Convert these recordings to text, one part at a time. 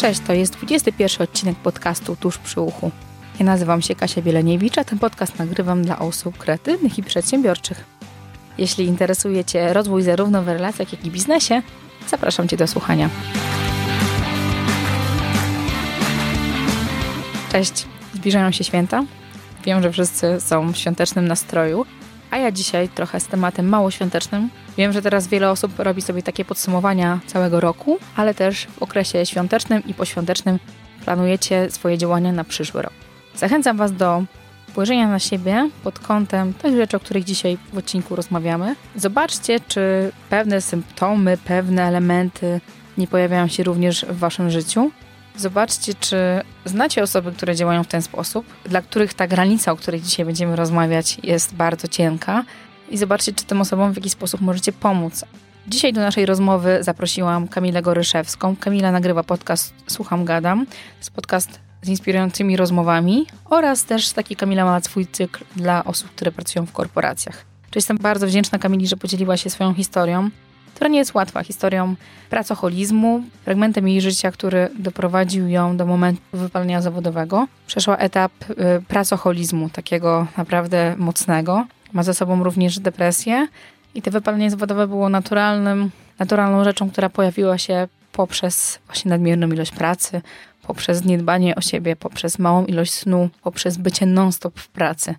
Cześć, to jest 21 odcinek podcastu Tuż przy uchu. Ja nazywam się Kasia Bieleniewicz, a ten podcast nagrywam dla osób kreatywnych i przedsiębiorczych. Jeśli interesuje Cię rozwój zarówno w relacjach, jak i biznesie, zapraszam Cię do słuchania. Cześć, zbliżają się święta. Wiem, że wszyscy są w świątecznym nastroju, a ja dzisiaj trochę z tematem mało świątecznym. Wiem, że teraz wiele osób robi sobie takie podsumowania całego roku, ale też w okresie świątecznym i poświątecznym planujecie swoje działania na przyszły rok. Zachęcam Was do spojrzenia na siebie pod kątem tych rzeczy, o których dzisiaj w odcinku rozmawiamy. Zobaczcie, czy pewne symptomy, pewne elementy nie pojawiają się również w Waszym życiu. Zobaczcie, czy znacie osoby, które działają w ten sposób, dla których ta granica, o której dzisiaj będziemy rozmawiać, jest bardzo cienka. I zobaczcie, czy tym osobom w jakiś sposób możecie pomóc. Dzisiaj do naszej rozmowy zaprosiłam Kamilę Goryszewską. Kamila nagrywa podcast Słucham Gadam. Jest podcast z inspirującymi rozmowami oraz też taki Kamila ma swój cykl dla osób, które pracują w korporacjach. Jestem bardzo wdzięczna Kamili, że podzieliła się swoją historią, która nie jest łatwa, historią pracoholizmu, fragmentem jej życia, który doprowadził ją do momentu wypalenia zawodowego. Przeszła etap y, pracoholizmu, takiego naprawdę mocnego. Ma ze sobą również depresję i to wypalenie zawodowe było naturalnym, naturalną rzeczą, która pojawiła się poprzez właśnie nadmierną ilość pracy, poprzez niedbanie o siebie, poprzez małą ilość snu, poprzez bycie non-stop w pracy.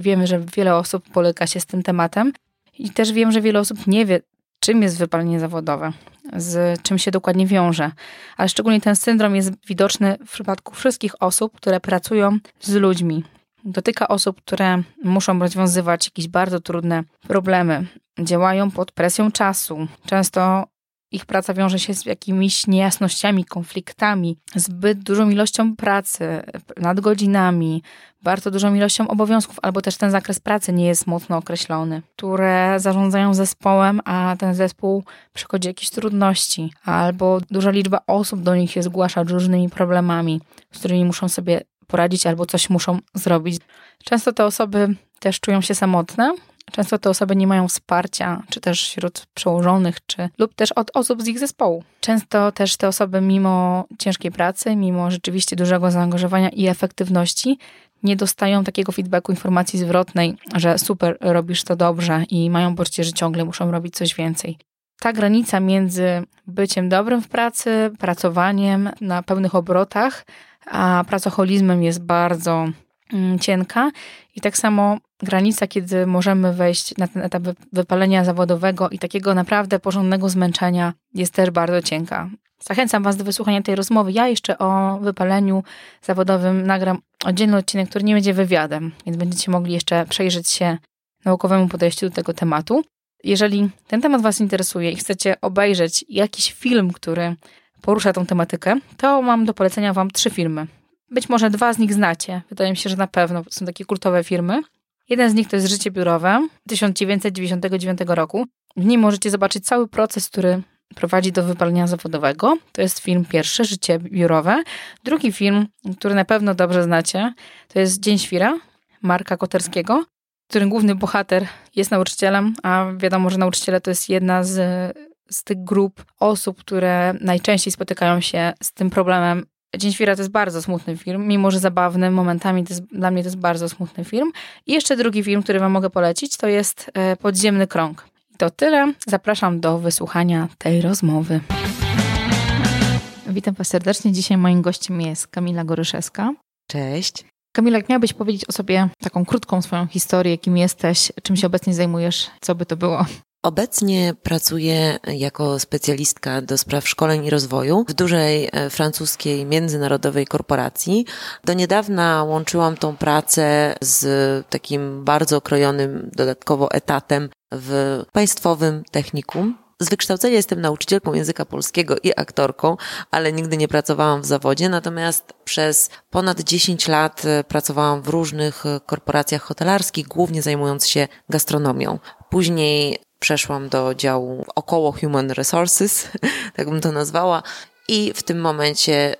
Wiemy, że wiele osób boryka się z tym tematem i też wiem, że wiele osób nie wie, czym jest wypalenie zawodowe, z czym się dokładnie wiąże. Ale szczególnie ten syndrom jest widoczny w przypadku wszystkich osób, które pracują z ludźmi. Dotyka osób, które muszą rozwiązywać jakieś bardzo trudne problemy, działają pod presją czasu. Często ich praca wiąże się z jakimiś niejasnościami, konfliktami, zbyt dużą ilością pracy, nadgodzinami, bardzo dużą ilością obowiązków, albo też ten zakres pracy nie jest mocno określony, które zarządzają zespołem, a ten zespół przychodzi jakieś trudności, albo duża liczba osób do nich się zgłasza z różnymi problemami, z którymi muszą sobie poradzić albo coś muszą zrobić. Często te osoby też czują się samotne, Często te osoby nie mają wsparcia, czy też wśród przełożonych, czy lub też od osób z ich zespołu. Często też te osoby, mimo ciężkiej pracy, mimo rzeczywiście dużego zaangażowania i efektywności, nie dostają takiego feedbacku, informacji zwrotnej, że super, robisz to dobrze i mają poczucie, że ciągle muszą robić coś więcej. Ta granica między byciem dobrym w pracy, pracowaniem na pełnych obrotach, a pracoholizmem jest bardzo mm, cienka i tak samo granica, kiedy możemy wejść na ten etap wypalenia zawodowego i takiego naprawdę porządnego zmęczenia jest też bardzo cienka. Zachęcam Was do wysłuchania tej rozmowy. Ja jeszcze o wypaleniu zawodowym nagram oddzielny odcinek, który nie będzie wywiadem, więc będziecie mogli jeszcze przejrzeć się naukowemu podejściu do tego tematu. Jeżeli ten temat Was interesuje i chcecie obejrzeć jakiś film, który porusza tą tematykę, to mam do polecenia Wam trzy filmy. Być może dwa z nich znacie. Wydaje mi się, że na pewno są takie kultowe firmy. Jeden z nich to jest Życie biurowe 1999 roku. W nim możecie zobaczyć cały proces, który prowadzi do wypalenia zawodowego. To jest film pierwszy, Życie biurowe. Drugi film, który na pewno dobrze znacie, to jest Dzień Świra Marka Koterskiego, w którym główny bohater jest nauczycielem, a wiadomo, że nauczyciele to jest jedna z, z tych grup osób, które najczęściej spotykają się z tym problemem Dzień Świra to jest bardzo smutny film, mimo że zabawny, momentami to jest, dla mnie to jest bardzo smutny film. I jeszcze drugi film, który wam mogę polecić, to jest e, Podziemny Krąg. I to tyle. Zapraszam do wysłuchania tej rozmowy. Witam was serdecznie. Dzisiaj moim gościem jest Kamila Goryszewska. Cześć. Kamila, jak miałabyś powiedzieć o sobie taką krótką swoją historię, kim jesteś, czym się obecnie zajmujesz, co by to było? Obecnie pracuję jako specjalistka do spraw szkoleń i rozwoju w dużej e, francuskiej międzynarodowej korporacji. Do niedawna łączyłam tą pracę z takim bardzo okrojonym dodatkowo etatem w państwowym technikum. Z wykształcenia jestem nauczycielką języka polskiego i aktorką, ale nigdy nie pracowałam w zawodzie, natomiast przez ponad 10 lat e, pracowałam w różnych korporacjach hotelarskich, głównie zajmując się gastronomią. Później przeszłam do działu około Human Resources, tak bym to nazwała, i w tym momencie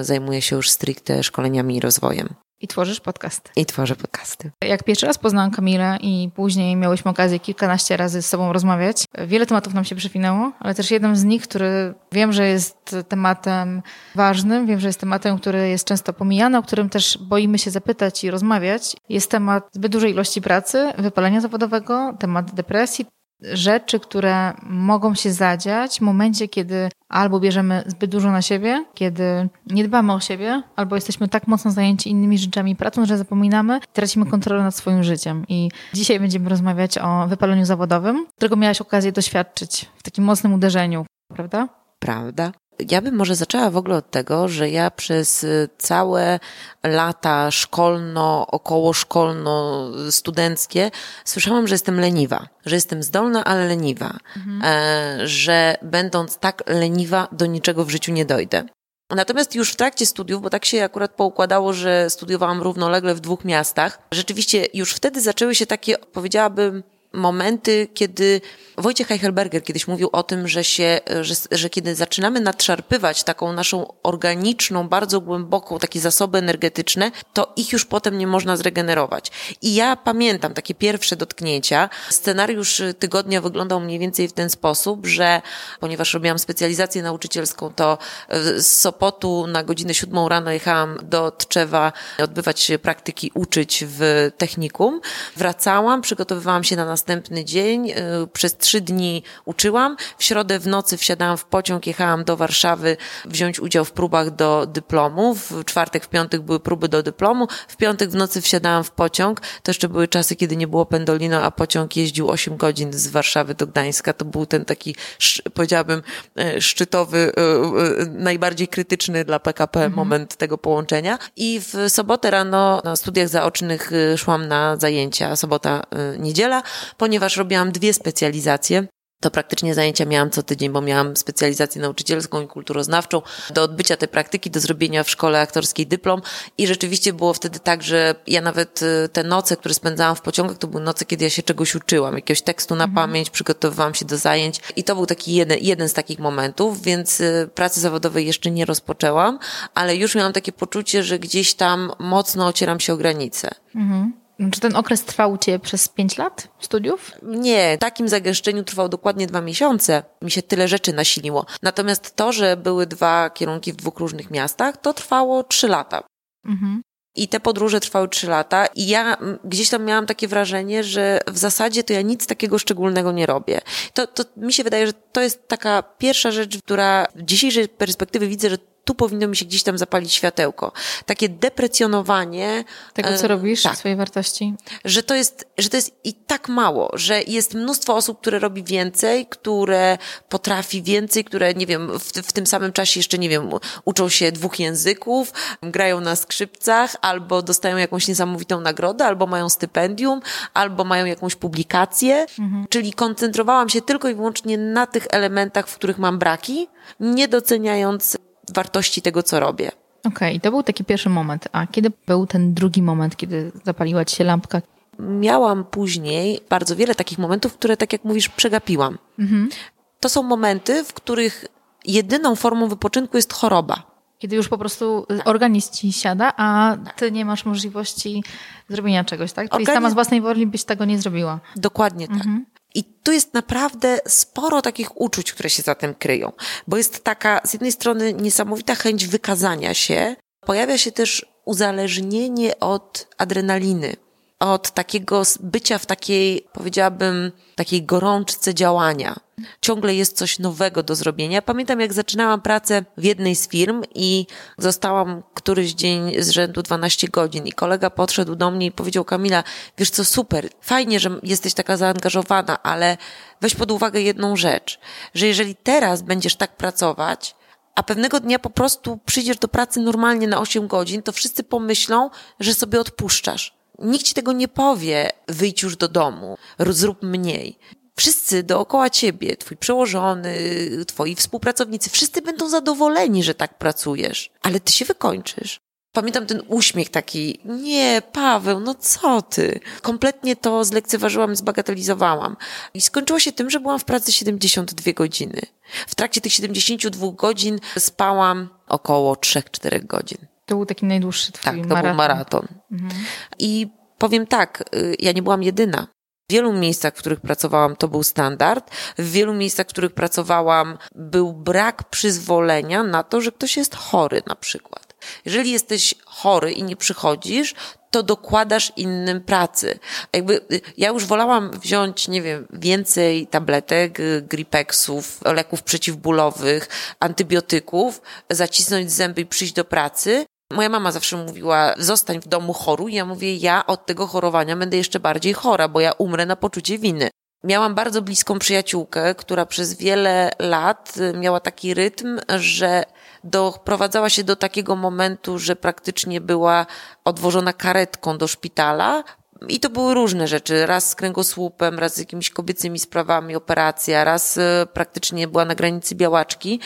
y, zajmuję się już stricte szkoleniami i rozwojem. I tworzysz podcasty. I tworzę podcasty. Jak pierwszy raz poznałam Kamilę i później miałyśmy okazję kilkanaście razy z sobą rozmawiać, wiele tematów nam się przewinęło, ale też jeden z nich, który wiem, że jest tematem ważnym, wiem, że jest tematem, który jest często pomijany, o którym też boimy się zapytać i rozmawiać, jest temat zbyt dużej ilości pracy, wypalenia zawodowego, temat depresji, rzeczy, które mogą się zadziać w momencie, kiedy albo bierzemy zbyt dużo na siebie, kiedy nie dbamy o siebie, albo jesteśmy tak mocno zajęci innymi rzeczami pracą, że zapominamy, tracimy kontrolę nad swoim życiem. I dzisiaj będziemy rozmawiać o wypaleniu zawodowym, którego miałaś okazję doświadczyć w takim mocnym uderzeniu, prawda? Prawda. Ja bym może zaczęła w ogóle od tego, że ja przez y, całe lata szkolno, około szkolno, studenckie słyszałam, że jestem leniwa, że jestem zdolna, ale leniwa, mhm. e, że będąc tak leniwa do niczego w życiu nie dojdę. Natomiast już w trakcie studiów, bo tak się akurat poukładało, że studiowałam równolegle w dwóch miastach, rzeczywiście już wtedy zaczęły się takie, powiedziałabym, momenty, kiedy Wojciech Eichelberger kiedyś mówił o tym, że się, że, że kiedy zaczynamy nadszarpywać taką naszą organiczną, bardzo głęboką, takie zasoby energetyczne, to ich już potem nie można zregenerować. I ja pamiętam takie pierwsze dotknięcia. Scenariusz tygodnia wyglądał mniej więcej w ten sposób, że ponieważ robiłam specjalizację nauczycielską, to z Sopotu na godzinę siódmą rano jechałam do Tczewa odbywać praktyki, uczyć w technikum. Wracałam, przygotowywałam się na następny dzień. Y, przez trzy dni uczyłam. W środę w nocy wsiadałam w pociąg, jechałam do Warszawy wziąć udział w próbach do dyplomu. W czwartek, w piątek były próby do dyplomu. W piątek w nocy wsiadałam w pociąg. To jeszcze były czasy, kiedy nie było pendolino, a pociąg jeździł 8 godzin z Warszawy do Gdańska. To był ten taki, powiedziałabym, e, szczytowy, e, e, najbardziej krytyczny dla PKP mhm. moment tego połączenia. I w sobotę rano na studiach zaocznych szłam na zajęcia, sobota, niedziela ponieważ robiłam dwie specjalizacje. To praktycznie zajęcia miałam co tydzień, bo miałam specjalizację nauczycielską i kulturoznawczą. Do odbycia tej praktyki, do zrobienia w szkole aktorskiej dyplom. I rzeczywiście było wtedy tak, że ja nawet y, te noce, które spędzałam w pociągach, to były noce, kiedy ja się czegoś uczyłam, jakiegoś tekstu na mhm. pamięć, przygotowywałam się do zajęć. I to był taki jeden, jeden z takich momentów, więc y, pracy zawodowej jeszcze nie rozpoczęłam, ale już miałam takie poczucie, że gdzieś tam mocno ocieram się o granice. Mhm. Czy ten okres trwał u Ciebie przez pięć lat studiów? Nie, w takim zagęszczeniu trwał dokładnie dwa miesiące. Mi się tyle rzeczy nasiliło. Natomiast to, że były dwa kierunki w dwóch różnych miastach, to trwało trzy lata. Mhm. I te podróże trwały trzy lata i ja gdzieś tam miałam takie wrażenie, że w zasadzie to ja nic takiego szczególnego nie robię. To, to mi się wydaje, że to jest taka pierwsza rzecz, która w dzisiejszej perspektywy widzę, że tu powinno mi się gdzieś tam zapalić światełko. Takie deprecjonowanie. Tego, co robisz, tak, swojej wartości. Że to jest, że to jest i tak mało, że jest mnóstwo osób, które robi więcej, które potrafi więcej, które, nie wiem, w, w tym samym czasie jeszcze, nie wiem, uczą się dwóch języków, grają na skrzypcach, albo dostają jakąś niesamowitą nagrodę, albo mają stypendium, albo mają jakąś publikację. Mhm. Czyli koncentrowałam się tylko i wyłącznie na tych elementach, w których mam braki, nie doceniając wartości tego, co robię. Okej, okay, to był taki pierwszy moment. A kiedy był ten drugi moment, kiedy zapaliła ci się lampka? Miałam później bardzo wiele takich momentów, które, tak jak mówisz, przegapiłam. Mhm. To są momenty, w których jedyną formą wypoczynku jest choroba. Kiedy już po prostu organizm ci siada, a ty nie masz możliwości zrobienia czegoś, tak? Czyli Organizm... sama z własnej woli byś tego nie zrobiła. Dokładnie tak. Mhm. I tu jest naprawdę sporo takich uczuć, które się za tym kryją, bo jest taka z jednej strony niesamowita chęć wykazania się, pojawia się też uzależnienie od adrenaliny od takiego bycia w takiej, powiedziałabym, takiej gorączce działania. Ciągle jest coś nowego do zrobienia. Pamiętam, jak zaczynałam pracę w jednej z firm i zostałam któryś dzień z rzędu 12 godzin i kolega podszedł do mnie i powiedział, Kamila, wiesz co, super, fajnie, że jesteś taka zaangażowana, ale weź pod uwagę jedną rzecz, że jeżeli teraz będziesz tak pracować, a pewnego dnia po prostu przyjdziesz do pracy normalnie na 8 godzin, to wszyscy pomyślą, że sobie odpuszczasz Nikt ci tego nie powie, wyjdź już do domu, zrób mniej. Wszyscy dookoła ciebie, twój przełożony, twoi współpracownicy, wszyscy będą zadowoleni, że tak pracujesz, ale ty się wykończysz. Pamiętam ten uśmiech taki, nie, Paweł, no co ty? Kompletnie to zlekceważyłam, zbagatelizowałam. I skończyło się tym, że byłam w pracy 72 godziny. W trakcie tych 72 godzin spałam około 3-4 godzin. To był taki najdłuższy twój tak, to maraton. był maraton. Mhm. I powiem tak, y, ja nie byłam jedyna. W wielu miejscach, w których pracowałam, to był standard. W wielu miejscach, w których pracowałam, był brak przyzwolenia na to, że ktoś jest chory na przykład. Jeżeli jesteś chory i nie przychodzisz, to dokładasz innym pracy. Jakby ja już wolałam wziąć, nie wiem, więcej tabletek, gripexów, leków przeciwbólowych, antybiotyków, zacisnąć zęby i przyjść do pracy, Moja mama zawsze mówiła, zostań w domu choru. Ja mówię, ja od tego chorowania będę jeszcze bardziej chora, bo ja umrę na poczucie winy. Miałam bardzo bliską przyjaciółkę, która przez wiele lat miała taki rytm, że doprowadzała się do takiego momentu, że praktycznie była odwożona karetką do szpitala. I to były różne rzeczy. Raz z kręgosłupem, raz z jakimiś kobiecymi sprawami, operacja, raz e, praktycznie była na granicy białaczki.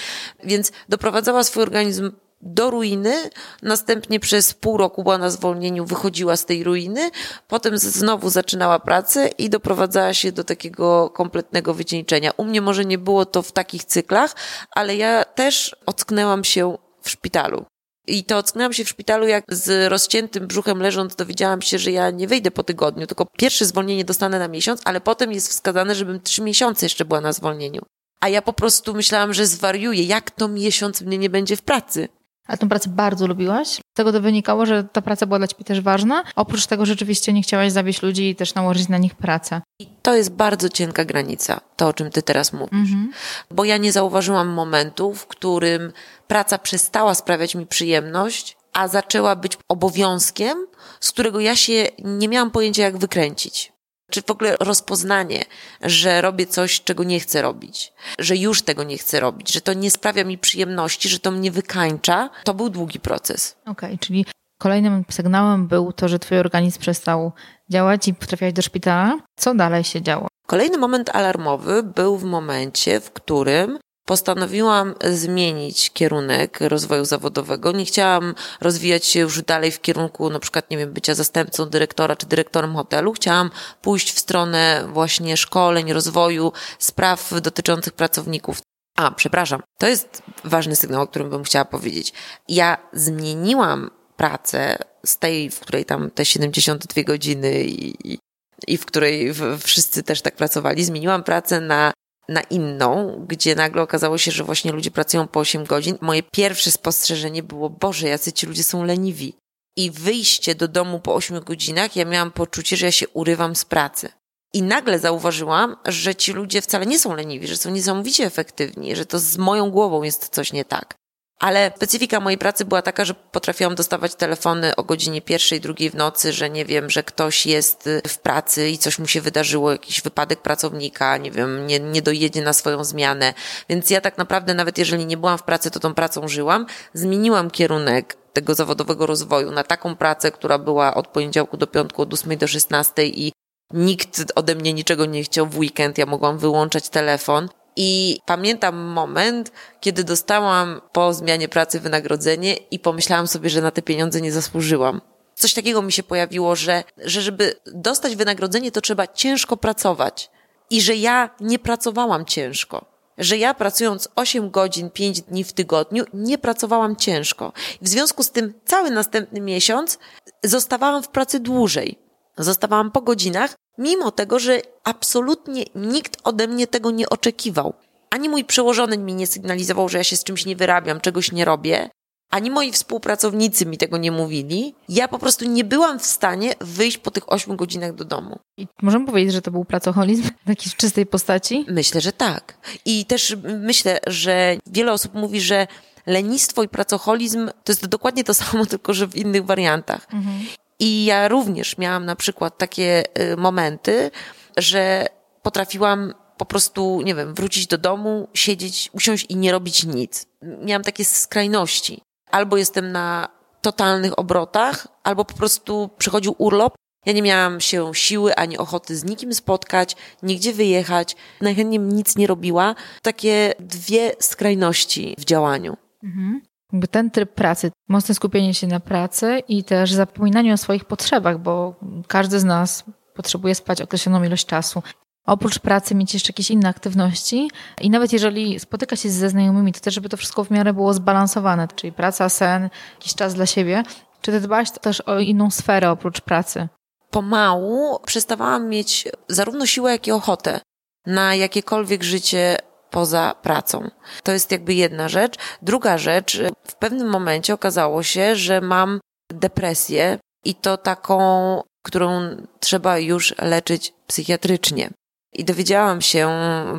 Więc doprowadzała swój organizm do ruiny, następnie przez pół roku była na zwolnieniu, wychodziła z tej ruiny, potem znowu zaczynała pracę i doprowadzała się do takiego kompletnego wycieńczenia. U mnie może nie było to w takich cyklach, ale ja też ocknęłam się w szpitalu. I to ocknęłam się w szpitalu, jak z rozciętym brzuchem leżąc dowiedziałam się, że ja nie wyjdę po tygodniu, tylko pierwsze zwolnienie dostanę na miesiąc, ale potem jest wskazane, żebym trzy miesiące jeszcze była na zwolnieniu. A ja po prostu myślałam, że zwariuję. Jak to miesiąc mnie nie będzie w pracy? A tę pracę bardzo lubiłaś? Z tego to wynikało, że ta praca była dla ciebie też ważna. Oprócz tego rzeczywiście nie chciałaś zawieść ludzi i też nałożyć na nich pracę. I to jest bardzo cienka granica, to o czym ty teraz mówisz. Mhm. Bo ja nie zauważyłam momentu, w którym praca przestała sprawiać mi przyjemność, a zaczęła być obowiązkiem, z którego ja się nie miałam pojęcia, jak wykręcić czy w ogóle rozpoznanie, że robię coś, czego nie chcę robić, że już tego nie chcę robić, że to nie sprawia mi przyjemności, że to mnie wykańcza, to był długi proces. Okej, okay, czyli kolejnym sygnałem był to, że twój organizm przestał działać i trafiałeś do szpitala. Co dalej się działo? Kolejny moment alarmowy był w momencie, w którym postanowiłam zmienić kierunek rozwoju zawodowego. Nie chciałam rozwijać się już dalej w kierunku na przykład, nie wiem, bycia zastępcą dyrektora czy dyrektorem hotelu. Chciałam pójść w stronę właśnie szkoleń, rozwoju, spraw dotyczących pracowników. A, przepraszam, to jest ważny sygnał, o którym bym chciała powiedzieć. Ja zmieniłam pracę z tej, w której tam te 72 godziny i, i w której wszyscy też tak pracowali, zmieniłam pracę na na inną, gdzie nagle okazało się, że właśnie ludzie pracują po 8 godzin. Moje pierwsze spostrzeżenie było, Boże, jacy ci ludzie są leniwi. I wyjście do domu po 8 godzinach, ja miałam poczucie, że ja się urywam z pracy. I nagle zauważyłam, że ci ludzie wcale nie są leniwi, że są niesamowicie efektywni, że to z moją głową jest coś nie tak. Ale specyfika mojej pracy była taka, że potrafiłam dostawać telefony o godzinie pierwszej, drugiej w nocy, że nie wiem, że ktoś jest y, w pracy i coś mu się wydarzyło, jakiś wypadek pracownika, nie wiem, nie, nie dojedzie na swoją zmianę. Więc ja tak naprawdę, nawet jeżeli nie byłam w pracy, to tą pracą żyłam. Zmieniłam kierunek tego zawodowego rozwoju na taką pracę, która była od poniedziałku do piątku, od 8 do 16 i nikt ode mnie niczego nie chciał w weekend, ja mogłam wyłączać telefon. I pamiętam moment, kiedy dostałam po zmianie pracy wynagrodzenie i pomyślałam sobie, że na te pieniądze nie zasłużyłam. Coś takiego mi się pojawiło, że, że żeby dostać wynagrodzenie, to trzeba ciężko pracować. I że ja nie pracowałam ciężko. Że ja pracując 8 godzin, 5 dni w tygodniu, nie pracowałam ciężko. W związku z tym cały następny miesiąc zostawałam w pracy dłużej. Zostawałam po godzinach, mimo tego, że absolutnie nikt ode mnie tego nie oczekiwał. Ani mój przełożony mi nie sygnalizował, że ja się z czymś nie wyrabiam, czegoś nie robię, ani moi współpracownicy mi tego nie mówili. Ja po prostu nie byłam w stanie wyjść po tych 8 godzinach do domu. I możemy powiedzieć, że to był pracoholizm w jakiejś czystej postaci? Myślę, że tak. I też myślę, że wiele osób mówi, że lenistwo i pracoholizm to jest dokładnie to samo, tylko że w innych wariantach. Mhm. I ja również miałam na przykład takie y, momenty, że potrafiłam po prostu, nie wiem, wrócić do domu, siedzieć, usiąść i nie robić nic. Miałam takie skrajności. Albo jestem na totalnych obrotach, albo po prostu przychodził urlop. Ja nie miałam się siły ani ochoty z nikim spotkać, nigdzie wyjechać. Najchętniej nic nie robiła. Takie dwie skrajności w działaniu. Mhm jakby ten tryb pracy, mocne skupienie się na pracy i też zapominanie o swoich potrzebach, bo każdy z nas potrzebuje spać określoną ilość czasu. oprócz pracy mieć jeszcze jakieś inne aktywności i nawet jeżeli spotyka się ze znajomymi, to też żeby to wszystko w miarę było zbalansowane, czyli praca, sen, jakiś czas dla siebie. Czy ty dbałaś też o inną sferę oprócz pracy? Pomału przestawałam mieć zarówno siłę, jak i ochotę na jakiekolwiek życie poza pracą. To jest jakby jedna rzecz. Druga rzecz, w pewnym momencie okazało się, że mam depresję i to taką, którą trzeba już leczyć psychiatrycznie. I dowiedziałam się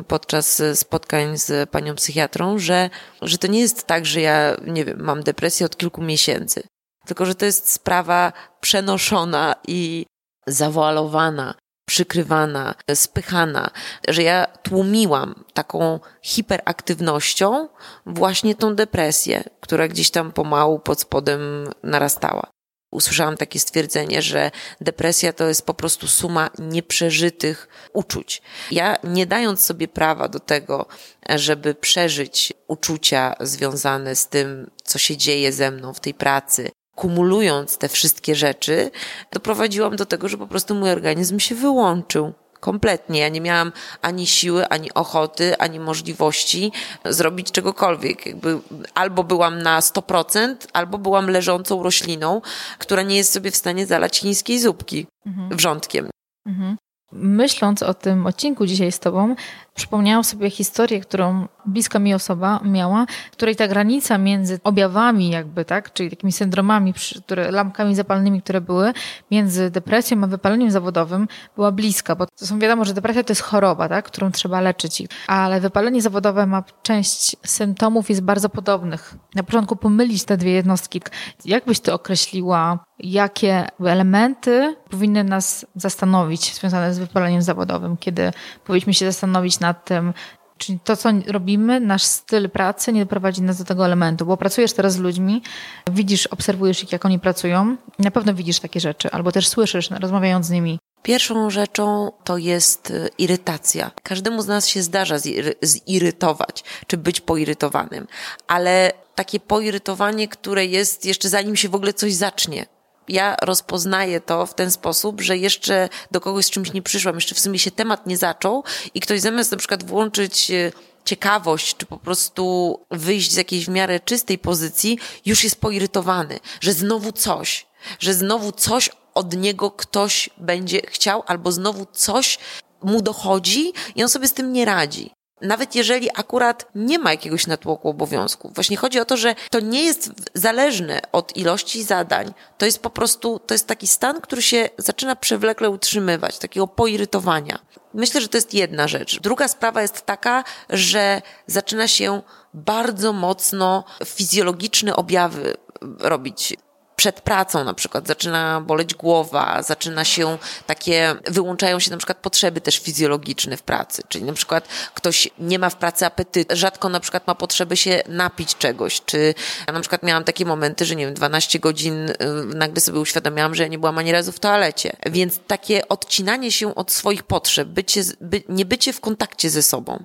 podczas spotkań z panią psychiatrą, że, że to nie jest tak, że ja, nie wiem, mam depresję od kilku miesięcy, tylko że to jest sprawa przenoszona i zawoalowana, przykrywana, spychana, że ja tłumiłam taką hiperaktywnością właśnie tą depresję, która gdzieś tam pomału pod spodem narastała usłyszałam takie stwierdzenie, że depresja to jest po prostu suma nieprzeżytych uczuć. Ja nie dając sobie prawa do tego, żeby przeżyć uczucia związane z tym, co się dzieje ze mną w tej pracy, kumulując te wszystkie rzeczy, doprowadziłam do tego, że po prostu mój organizm się wyłączył. Kompletnie. Ja nie miałam ani siły, ani ochoty, ani możliwości zrobić czegokolwiek. Jakby albo byłam na 100%, albo byłam leżącą rośliną, która nie jest sobie w stanie zalać chińskiej zupki mhm. wrzątkiem. Mhm. Myśląc o tym odcinku dzisiaj z Tobą, przypomniałam sobie historię, którą bliska mi osoba miała, której ta granica między objawami jakby, tak, czyli takimi syndromami, które, lampkami zapalnymi, które były, między depresją a wypaleniem zawodowym była bliska, bo to są wiadomo, że depresja to jest choroba, tak, którą trzeba leczyć, ale wypalenie zawodowe ma część symptomów jest bardzo podobnych. Na początku pomylić te dwie jednostki. Jak byś ty określiła, jakie elementy powinny nas zastanowić związane z wypaleniem zawodowym, kiedy powinniśmy się zastanowić nad tym, Czyli to, co robimy, nasz styl pracy nie doprowadzi nas do tego elementu, bo pracujesz teraz z ludźmi, widzisz, obserwujesz ich, jak oni pracują, na pewno widzisz takie rzeczy, albo też słyszysz, rozmawiając z nimi. Pierwszą rzeczą to jest y, irytacja. Każdemu z nas się zdarza zirytować, czy być poirytowanym, ale takie poirytowanie, które jest jeszcze zanim się w ogóle coś zacznie ja rozpoznaję to w ten sposób, że jeszcze do kogoś z czymś nie przyszłam, jeszcze w sumie się temat nie zaczął i ktoś zamiast na przykład włączyć e, ciekawość, czy po prostu wyjść z jakiejś w miarę czystej pozycji, już jest poirytowany, że znowu coś, że znowu coś od niego ktoś będzie chciał, albo znowu coś mu dochodzi i on sobie z tym nie radzi nawet jeżeli akurat nie ma jakiegoś natłoku obowiązków. Właśnie chodzi o to, że to nie jest zależne od ilości zadań. To jest po prostu, to jest taki stan, który się zaczyna przewlekle utrzymywać, takiego poirytowania. Myślę, że to jest jedna rzecz. Druga sprawa jest taka, że zaczyna się bardzo mocno fizjologiczne objawy robić przed pracą na przykład zaczyna boleć głowa, zaczyna się takie, wyłączają się na przykład potrzeby też fizjologiczne w pracy, czyli na przykład ktoś nie ma w pracy apetytu, rzadko na przykład ma potrzeby się napić czegoś, czy ja na przykład miałam takie momenty, że nie wiem, 12 godzin y, nagle sobie uświadomiłam, że ja nie byłam ani razu w toalecie, więc takie odcinanie się od swoich potrzeb, bycie, by, nie bycie w kontakcie ze sobą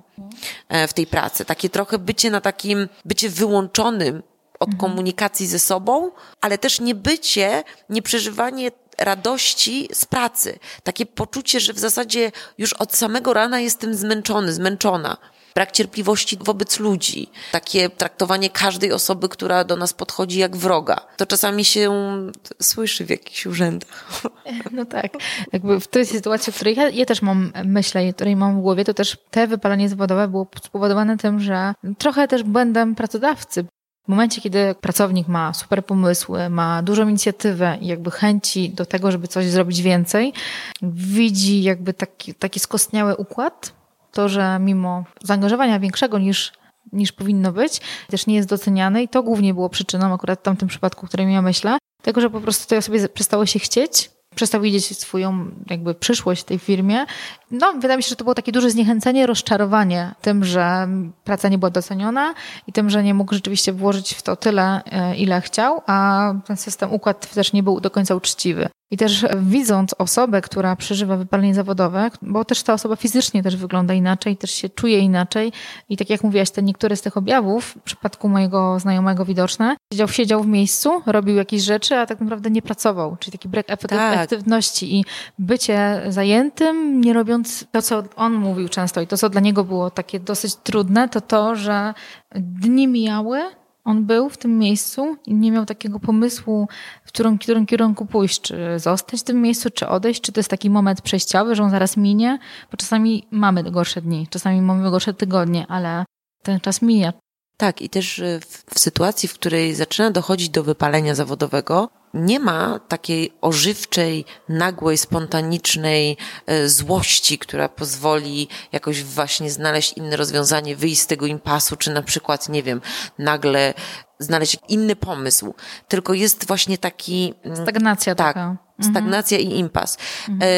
e, w tej pracy, takie trochę bycie na takim, bycie wyłączonym od mhm. komunikacji ze sobą, ale też nie bycie, nie przeżywanie radości z pracy. Takie poczucie, że w zasadzie już od samego rana jestem zmęczony, zmęczona. Brak cierpliwości wobec ludzi, takie traktowanie każdej osoby, która do nas podchodzi jak wroga. To czasami się słyszy w jakichś urzędach. No tak. Jakby w tej sytuacji, w której ja, ja też mam myślę, której mam w głowie, to też te wypalenie zawodowe było spowodowane tym, że trochę też błędem pracodawcy, w momencie, kiedy pracownik ma super pomysły, ma dużą inicjatywę i jakby chęci do tego, żeby coś zrobić więcej, widzi jakby taki, taki skostniały układ, to, że mimo zaangażowania większego niż niż powinno być, też nie jest doceniane i to głównie było przyczyną akurat w tamtym przypadku, o którym ja myślę, tego, że po prostu tej osobie przestało się chcieć przestał widzieć swoją jakby przyszłość w tej firmie. No, wydaje mi się, że to było takie duże zniechęcenie, rozczarowanie tym, że praca nie była doceniona i tym, że nie mógł rzeczywiście włożyć w to tyle, e, ile chciał, a ten system, układ też nie był do końca uczciwy. I też widząc osobę, która przeżywa wypalenie zawodowe, bo też ta osoba fizycznie też wygląda inaczej, też się czuje inaczej i tak jak mówiłaś, te niektóre z tych objawów, w przypadku mojego znajomego widoczne, siedział, siedział w miejscu, robił jakieś rzeczy, a tak naprawdę nie pracował, czyli taki brak efektywności tak. i bycie zajętym, nie robiąc mówiąc to, co on mówił często i to, co dla niego było takie dosyć trudne, to to, że dni mijały, on był w tym miejscu i nie miał takiego pomysłu, w którym, w którym kierunku pójść, czy zostać w tym miejscu, czy odejść, czy to jest taki moment przejściowy, że on zaraz minie, bo czasami mamy gorsze dni, czasami mamy gorsze tygodnie, ale ten czas mija. Tak, i też y, w, w sytuacji, w której zaczyna dochodzić do wypalenia zawodowego, nie ma takiej ożywczej, nagłej, spontanicznej e, złości, która pozwoli jakoś właśnie znaleźć inne rozwiązanie, wyjść z tego impasu, czy na przykład, nie wiem, nagle znaleźć inny pomysł. Tylko jest właśnie taki. Mm, stagnacja tak, taka. Mhm. Stagnacja mhm. i impas. Mhm.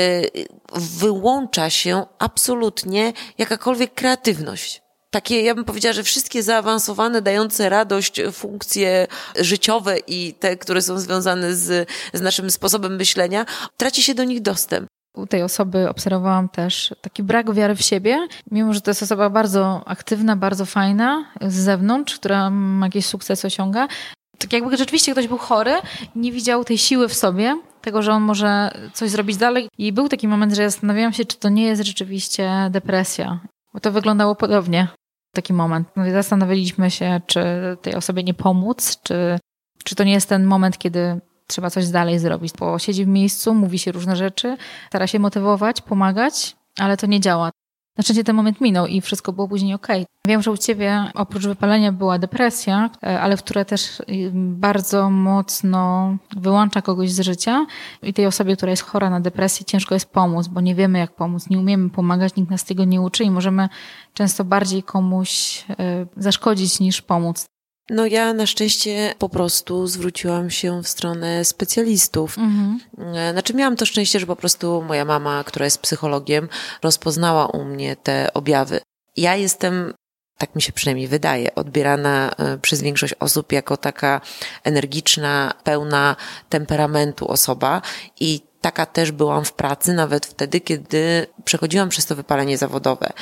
Wyłącza się absolutnie jakakolwiek kreatywność takie, ja bym powiedziała, że wszystkie zaawansowane, dające radość funkcje życiowe i te, które są związane z, z naszym sposobem myślenia, traci się do nich dostęp. U tej osoby obserwowałam też taki brak wiary w siebie, mimo że to jest osoba bardzo aktywna, bardzo fajna z zewnątrz, która jakiś sukces osiąga. Tak jakby rzeczywiście ktoś był chory, nie widział tej siły w sobie, tego, że on może coś zrobić dalej. I był taki moment, że zastanawiałam się, czy to nie jest rzeczywiście depresja. Bo to wyglądało podobnie taki moment. No zastanawialiśmy się, czy tej osobie nie pomóc, czy, czy to nie jest ten moment, kiedy trzeba coś dalej zrobić, bo siedzi w miejscu, mówi się różne rzeczy, stara się motywować, pomagać, ale to nie działa. Na szczęście ten moment minął i wszystko było później ok. Wiem, że u ciebie oprócz wypalenia była depresja, e, ale która też y, bardzo mocno wyłącza kogoś z życia i tej osobie, która jest chora na depresję, ciężko jest pomóc, bo nie wiemy jak pomóc, nie umiemy pomagać, nikt nas tego nie uczy i możemy często bardziej komuś e, zaszkodzić niż pomóc. No ja na szczęście po prostu zwróciłam się w stronę specjalistów. Mhm. E, znaczy miałam to szczęście, że po prostu moja mama, która jest psychologiem, rozpoznała u mnie te objawy. Ja jestem tak mi się przynajmniej wydaje, odbierana e, przez większość osób jako taka energiczna, pełna temperamentu osoba i taka też byłam w pracy, nawet wtedy, kiedy przechodziłam przez to wypalenie zawodowe.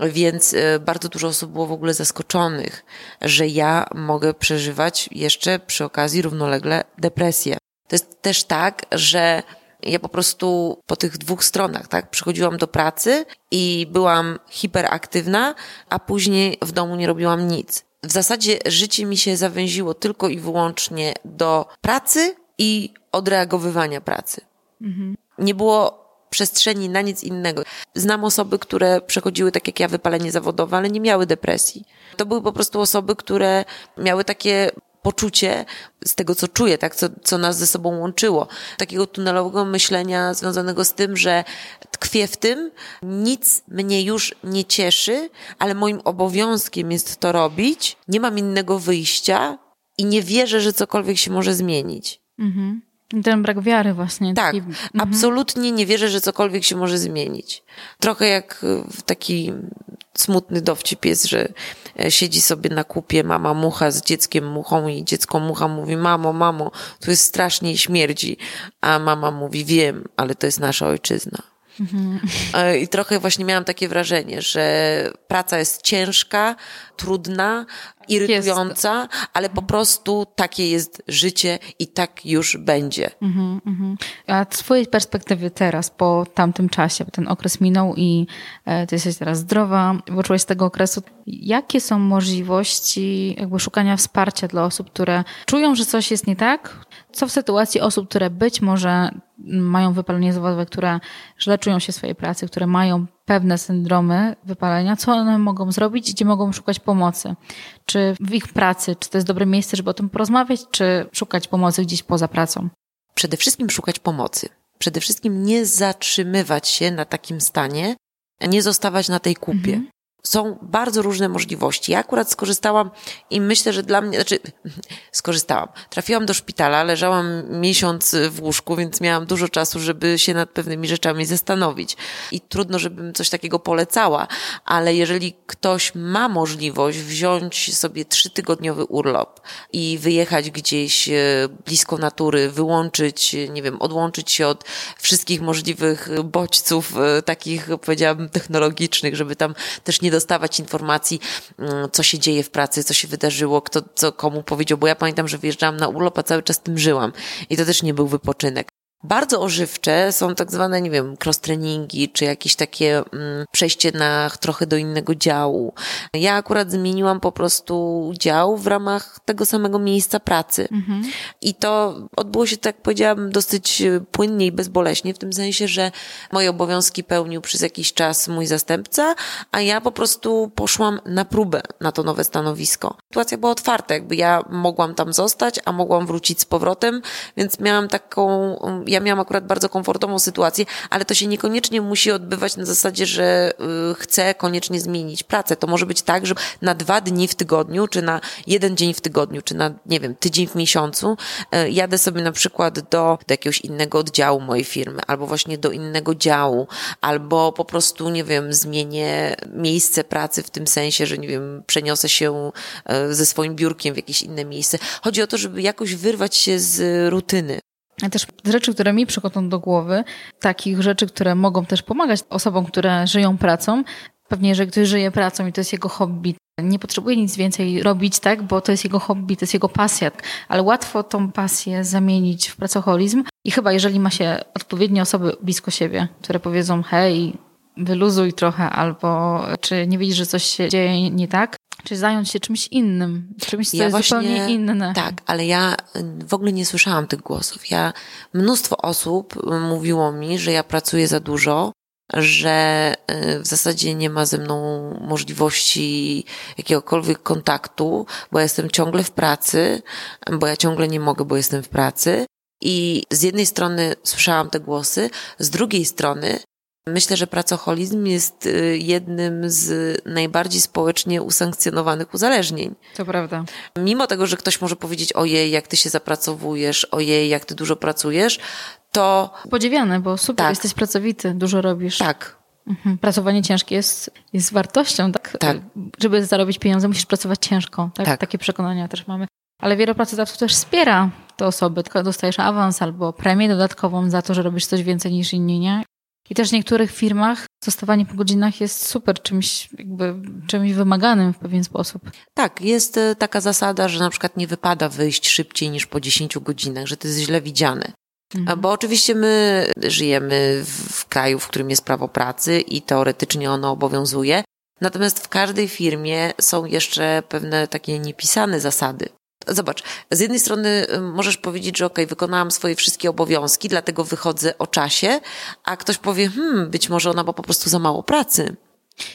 Więc e, bardzo dużo osób było w ogóle zaskoczonych, że ja mogę przeżywać jeszcze przy okazji równolegle depresję. To jest też tak, że ja po prostu po tych dwóch stronach, tak, przychodziłam do pracy i byłam hiperaktywna, a później w domu nie robiłam nic. W zasadzie życie mi się zawęziło tylko i wyłącznie do pracy i odreagowywania pracy. Mhm. Nie było przestrzeni na nic innego. Znam osoby, które przechodziły tak jak ja wypalenie zawodowe, ale nie miały depresji. To były po prostu osoby, które miały takie poczucie z tego, co czuję, tak, co, co nas ze sobą łączyło. Takiego tunelowego myślenia związanego z tym, że tkwię w tym, nic mnie już nie cieszy, ale moim obowiązkiem jest to robić, nie mam innego wyjścia i nie wierzę, że cokolwiek się może zmienić. Mhm. Ten brak wiary właśnie. Tak, taki... mhm. absolutnie nie wierzę, że cokolwiek się może zmienić. Trochę jak w taki smutny dowcip jest, że e, siedzi sobie na kupie mama mucha z dzieckiem muchą i dziecko mucha mówi, mamo, mamo, tu jest strasznie i śmierdzi. A mama mówi, wiem, ale to jest nasza ojczyzna. Mhm. E, I trochę właśnie miałam takie wrażenie, że praca jest ciężka, trudna, irytująca, jest. ale po prostu takie jest życie i tak już będzie. Mhm, mhm. A z twojej perspektywy teraz, po tamtym czasie, bo ten okres minął i e, ty jesteś teraz zdrowa, poczułeś z tego okresu, jakie są możliwości jakby szukania wsparcia dla osób, które czują, że coś jest nie tak? Co w sytuacji osób, które być może mają wypalenie zawodowe, które źle czują się w swojej pracy, które mają pewne syndromy wypalenia, co one mogą zrobić, gdzie mogą szukać pomocy? Czy w ich pracy, czy to jest dobre miejsce, żeby o tym porozmawiać, czy szukać pomocy gdzieś poza pracą? Przede wszystkim szukać pomocy. Przede wszystkim nie zatrzymywać się na takim stanie, nie zostawać na tej kupie. Mhm są bardzo różne możliwości. Ja akurat skorzystałam i myślę, że dla mnie, znaczy skorzystałam. Trafiłam do szpitala, leżałam miesiąc w łóżku, więc miałam dużo czasu, żeby się nad pewnymi rzeczami zastanowić. I trudno, żebym coś takiego polecała, ale jeżeli ktoś ma możliwość wziąć sobie trzytygodniowy urlop i wyjechać gdzieś e, blisko natury, wyłączyć, nie wiem, odłączyć się od wszystkich możliwych bodźców, e, takich powiedziałabym technologicznych, żeby tam też nie dostawać informacji, mm, co się dzieje w pracy, co się wydarzyło, kto co komu powiedział, bo ja pamiętam, że wyjeżdżałam na urlop, a cały czas tym żyłam. I to też nie był wypoczynek. Bardzo ożywcze są tak zwane, nie wiem, cross-treningi, czy jakieś takie mm, przejście na trochę do innego działu. Ja akurat zmieniłam po prostu dział w ramach tego samego miejsca pracy. Mhm. I to odbyło się, tak powiedziałam, dosyć płynnie i bezboleśnie, w tym sensie, że moje obowiązki pełnił przez jakiś czas mój zastępca, a ja po prostu poszłam na próbę na to nowe stanowisko. Sytuacja była otwarta, jakby ja mogłam tam zostać, a mogłam wrócić z powrotem, więc miałam taką ja miałam akurat bardzo komfortową sytuację, ale to się niekoniecznie musi odbywać na zasadzie, że y, chcę koniecznie zmienić pracę. To może być tak, że na dwa dni w tygodniu, czy na jeden dzień w tygodniu, czy na, nie wiem, tydzień w miesiącu y, jadę sobie na przykład do, do jakiegoś innego oddziału mojej firmy, albo właśnie do innego działu, albo po prostu, nie wiem, zmienię miejsce pracy w tym sensie, że, nie wiem, przeniosę się y, ze swoim biurkiem w jakieś inne miejsce. Chodzi o to, żeby jakoś wyrwać się z rutyny też rzeczy, które mi przychodzą do głowy, takich rzeczy, które mogą też pomagać osobom, które żyją pracą. Pewnie, że ktoś żyje pracą i to jest jego hobby, nie potrzebuje nic więcej robić, tak, bo to jest jego hobby, to jest jego pasja, ale łatwo tą pasję zamienić w pracoholizm. I chyba jeżeli ma się odpowiednie osoby blisko siebie, które powiedzą hej, wyluzuj trochę, albo czy nie widzisz, że coś się dzieje nie tak, czy zająć się czymś innym, czymś, co ja jest właśnie, zupełnie inne. Tak, ale ja w ogóle nie słyszałam tych głosów. Ja, mnóstwo osób mówiło mi, że ja pracuję za dużo, że y, w zasadzie nie ma ze mną możliwości jakiegokolwiek kontaktu, bo ja jestem ciągle w pracy, bo ja ciągle nie mogę, bo jestem w pracy. I z jednej strony słyszałam te głosy, z drugiej strony Myślę, że pracoholizm jest y, jednym z najbardziej społecznie usankcjonowanych uzależnień. To prawda. Mimo tego, że ktoś może powiedzieć, ojej, jak ty się zapracowujesz, ojej, jak ty dużo pracujesz, to... Podziwiane, bo super, tak. jesteś pracowity, dużo robisz. Tak. Mhm. Pracowanie ciężkie jest, jest wartością, tak? tak? Żeby zarobić pieniądze, musisz pracować ciężko. Tak? tak? Takie przekonania też mamy. Ale wiele pracodawców też wspiera te osoby. Tylko dostajesz awans albo premię dodatkową za to, że robisz coś więcej niż inni, nie? I też w niektórych firmach zostawanie po godzinach jest super czymś, jakby czymś wymaganym w pewien sposób. Tak, jest e, taka zasada, że na przykład nie wypada wyjść szybciej niż po 10 godzinach, że to jest źle widziane. Mhm. Bo oczywiście my żyjemy w kraju, w którym jest prawo pracy i teoretycznie ono obowiązuje. Natomiast w każdej firmie są jeszcze pewne takie niepisane zasady zobacz, z jednej strony możesz powiedzieć, że ok, wykonałam swoje wszystkie obowiązki, dlatego wychodzę o czasie, a ktoś powie, hmm, być może ona ma po prostu za mało pracy.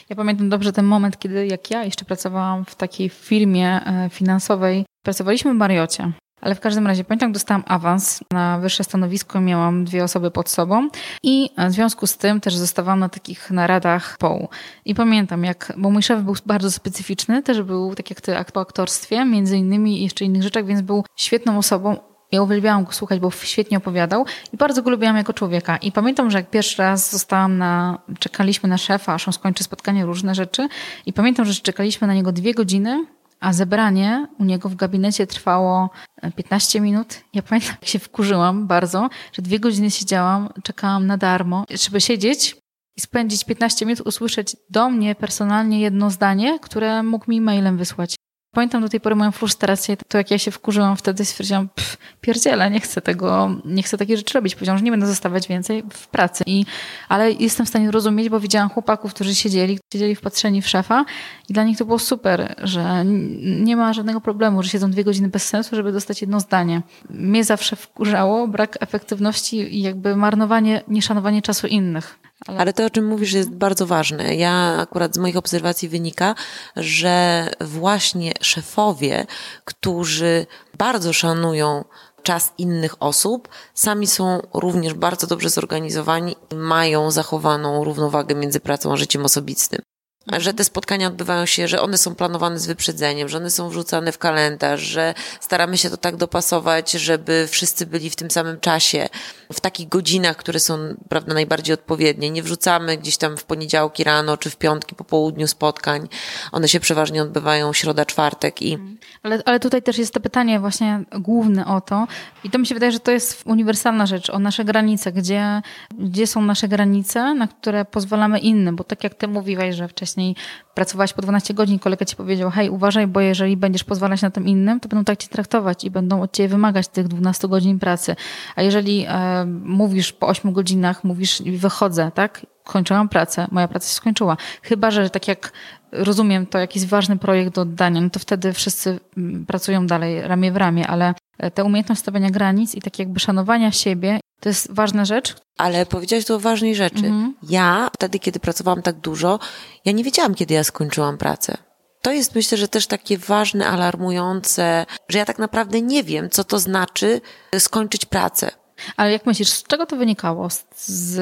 Ja pamiętam dobrze ten moment, kiedy jak ja jeszcze pracowałam w takiej firmie e, finansowej, pracowaliśmy w Mariocie. Ale w każdym razie pamiętam, dostałam awans na wyższe stanowisko, miałam dwie osoby pod sobą i w związku z tym też zostawałam na takich naradach połu. I pamiętam, jak, bo mój szef był bardzo specyficzny, też był tak jak ty po aktorstwie, między innymi i jeszcze innych rzeczach, więc był świetną osobą, ja uwielbiałam go słuchać, bo świetnie opowiadał i bardzo go lubiłam jako człowieka. I pamiętam, że jak pierwszy raz zostałam na, czekaliśmy na szefa, aż on skończy spotkanie, różne rzeczy. I pamiętam, że czekaliśmy na niego dwie godziny a zebranie u niego w gabinecie trwało 15 e, minut. Ja pamiętam, jak się wkurzyłam bardzo, że dwie godziny siedziałam, czekałam na darmo, żeby siedzieć i spędzić 15 minut, usłyszeć do mnie personalnie jedno zdanie, które mógł mi mailem wysłać. Pamiętam do tej pory moją frustrację, to jak ja się wkurzyłam wtedy, stwierdziłam, pff, pierdziele, nie chcę tego, nie chcę takiej rzeczy robić. Powiedziałam, że nie będę zostawać więcej w pracy. I, ale jestem w stanie rozumieć, bo widziałam chłopaków, którzy siedzieli, siedzieli wpatrzeni w szefa i dla nich to było super, że nie ma żadnego problemu, że siedzą dwie godziny bez sensu, żeby dostać jedno zdanie. Mnie zawsze wkurzało brak efektywności i jakby marnowanie, nieszanowanie czasu innych. Ale... Ale to, o czym mówisz, jest bardzo ważne. Ja akurat z moich obserwacji wynika, że właśnie szefowie, którzy bardzo szanują czas innych osób, sami są również bardzo dobrze zorganizowani i mają zachowaną równowagę między pracą a życiem osobistym że te spotkania odbywają się, że one są planowane z wyprzedzeniem, że one są wrzucane w kalendarz, że staramy się to tak dopasować, żeby wszyscy byli w tym samym czasie, w takich godzinach, które są, prawda, najbardziej odpowiednie. Nie wrzucamy gdzieś tam w poniedziałki rano czy w piątki po południu spotkań. One się przeważnie odbywają środa, czwartek i... Ale, ale tutaj też jest to pytanie właśnie główne o to i to mi się wydaje, że to jest uniwersalna rzecz, o nasze granice, gdzie, gdzie są nasze granice, na które pozwalamy innym, bo tak jak ty mówiłaś, że wcześniej wcześniej pracowałaś po 12 godzin, kolega ci powiedział, hej, uważaj, bo jeżeli będziesz pozwalać na tym innym, to będą tak cię traktować i będą od ciebie wymagać tych 12 godzin pracy. A jeżeli e, mówisz po 8 godzinach, mówisz, wychodzę, tak? Kończyłam pracę, moja praca się skończyła. Chyba, że tak jak rozumiem, to jakiś ważny projekt do oddania, no to wtedy wszyscy mm, pracują dalej ramię w ramię, ale e, ta umiejętność stawiania granic i tak jakby szanowania siebie, to jest ważna rzecz. Ale powiedziałaś tu o ważnej rzeczy. Mhm. Ja wtedy, kiedy pracowałam tak dużo, ja nie wiedziałam, kiedy ja skończyłam pracę. To jest myślę, że też takie ważne, alarmujące, że ja tak naprawdę nie wiem, co to znaczy skończyć pracę. Ale jak myślisz, z czego to wynikało? Z,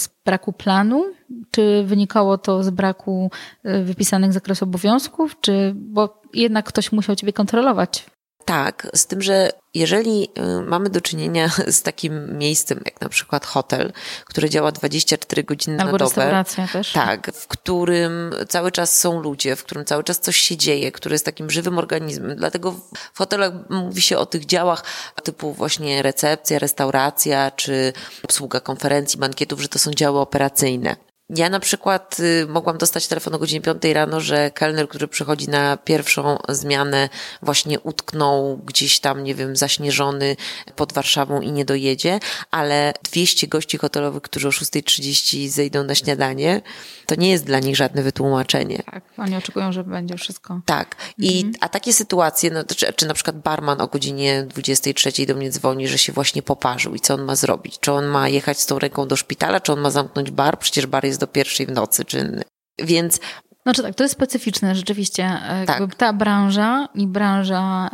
z braku planu? Czy wynikało to z braku y, wypisanych zakresu obowiązków? Czy, bo jednak ktoś musiał ciebie kontrolować tak, z tym, że jeżeli y, mamy do czynienia z takim miejscem, jak na przykład hotel, który działa 24 godziny Albo na dobę. restauracja też. Tak, w którym cały czas są ludzie, w którym cały czas coś się dzieje, który jest takim żywym organizmem. Dlatego w hotelach mówi się o tych działach typu właśnie recepcja, restauracja, czy obsługa konferencji, bankietów, że to są działy operacyjne. Ja na przykład y, mogłam dostać telefon o godzinie 5 rano, że kelner, który przychodzi na pierwszą zmianę, właśnie utknął gdzieś tam, nie wiem, zaśnieżony pod Warszawą i nie dojedzie, ale 200 gości hotelowych, którzy o 6.30 zejdą na śniadanie, to nie jest dla nich żadne wytłumaczenie. Tak, oni oczekują, że będzie wszystko. Tak. I, mhm. A takie sytuacje, no, czy, czy na przykład barman o godzinie 23 do mnie dzwoni, że się właśnie poparzył i co on ma zrobić? Czy on ma jechać z tą ręką do szpitala, czy on ma zamknąć bar? Przecież bar jest do pierwszej w nocy, czy... Więc znaczy tak, to jest specyficzne rzeczywiście. E, tak. Ta branża i branża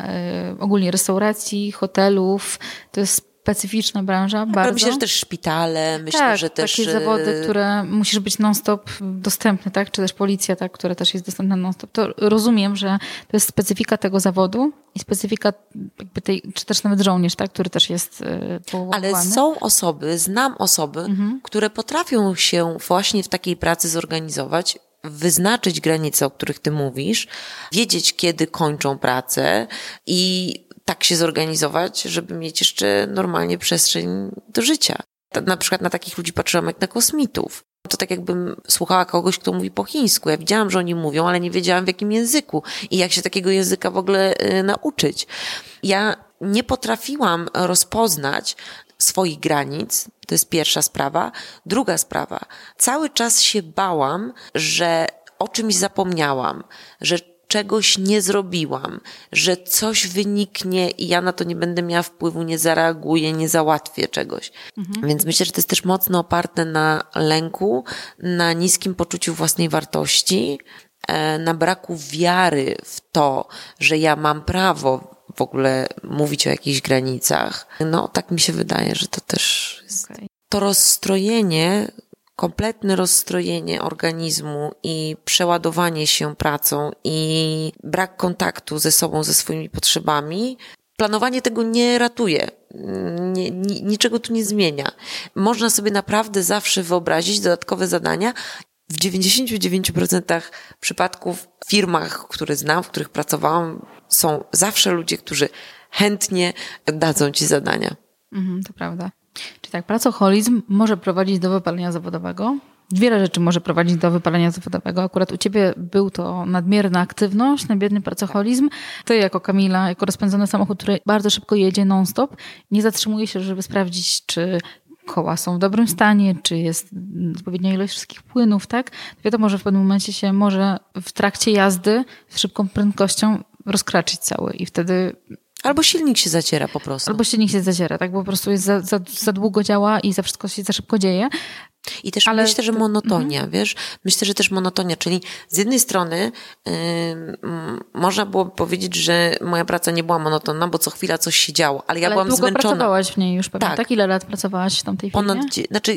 y, ogólnie restauracji, hotelów, to jest specyficzna branża, tak, bardzo. Myślę, że też szpitale, myślę, tak, że też... takie zawody, które musisz być non-stop dostępny, tak? Czy też policja, tak? Która też jest dostępna non-stop. To rozumiem, że to jest specyfika tego zawodu i specyfika jakby tej, czy też nawet żołnierz, tak? Który też jest y, powołany. Ale są osoby, znam osoby, mhm. które potrafią się właśnie w takiej pracy zorganizować, wyznaczyć granice, o których ty mówisz, wiedzieć, kiedy kończą pracę i tak się zorganizować, żeby mieć jeszcze normalnie przestrzeń do życia. Na przykład na takich ludzi patrzyłam jak na kosmitów. To tak jakbym słuchała kogoś, kto mówi po chińsku. Ja widziałam, że oni mówią, ale nie wiedziałam w jakim języku i jak się takiego języka w ogóle y, nauczyć. Ja nie potrafiłam rozpoznać swoich granic. To jest pierwsza sprawa. Druga sprawa. Cały czas się bałam, że o czymś zapomniałam, że czegoś nie zrobiłam, że coś wyniknie i ja na to nie będę miała wpływu, nie zareaguję, nie załatwię czegoś. Mhm. Więc myślę, że to jest też mocno oparte na lęku, na niskim poczuciu własnej wartości, e, na braku wiary w to, że ja mam prawo w ogóle mówić o jakichś granicach. No, tak mi się wydaje, że to też jest. Okay. To rozstrojenie kompletne rozstrojenie organizmu i przeładowanie się pracą i brak kontaktu ze sobą, ze swoimi potrzebami, planowanie tego nie ratuje. Nie, niczego tu nie zmienia. Można sobie naprawdę zawsze wyobrazić dodatkowe zadania. W 99% przypadków w firmach, które znam, w których pracowałam, są zawsze ludzie, którzy chętnie dadzą ci zadania. Mhm, to prawda. Czyli tak, pracoholizm może prowadzić do wypalenia zawodowego. Wiele rzeczy może prowadzić do wypalenia zawodowego. Akurat u ciebie był to nadmierna aktywność, nadmierny pracoholizm. Ty jako Kamila, jako rozpędzony samochód, który bardzo szybko jedzie non-stop, nie zatrzymuje się, żeby sprawdzić, czy koła są w dobrym stanie, czy jest odpowiednia ilość wszystkich płynów, tak? Wiadomo, że w pewnym momencie się może w trakcie jazdy z szybką prędkością rozkraczyć cały i wtedy Albo silnik się zaciera po prostu. Albo silnik się zaciera, tak? Bo po prostu jest za, za, za długo działa i za wszystko się za szybko dzieje. I też Ale... myślę, że monotonia, mhm. wiesz? Myślę, że też monotonia, czyli z jednej strony yy, można było powiedzieć, że moja praca nie była monotonna, bo co chwila coś się działo, ale ja ale byłam długo zmęczona. pracowałaś w niej już pewnie, tak. tak? Ile lat pracowałaś w tamtej firmie? Ponad, znaczy, znaczy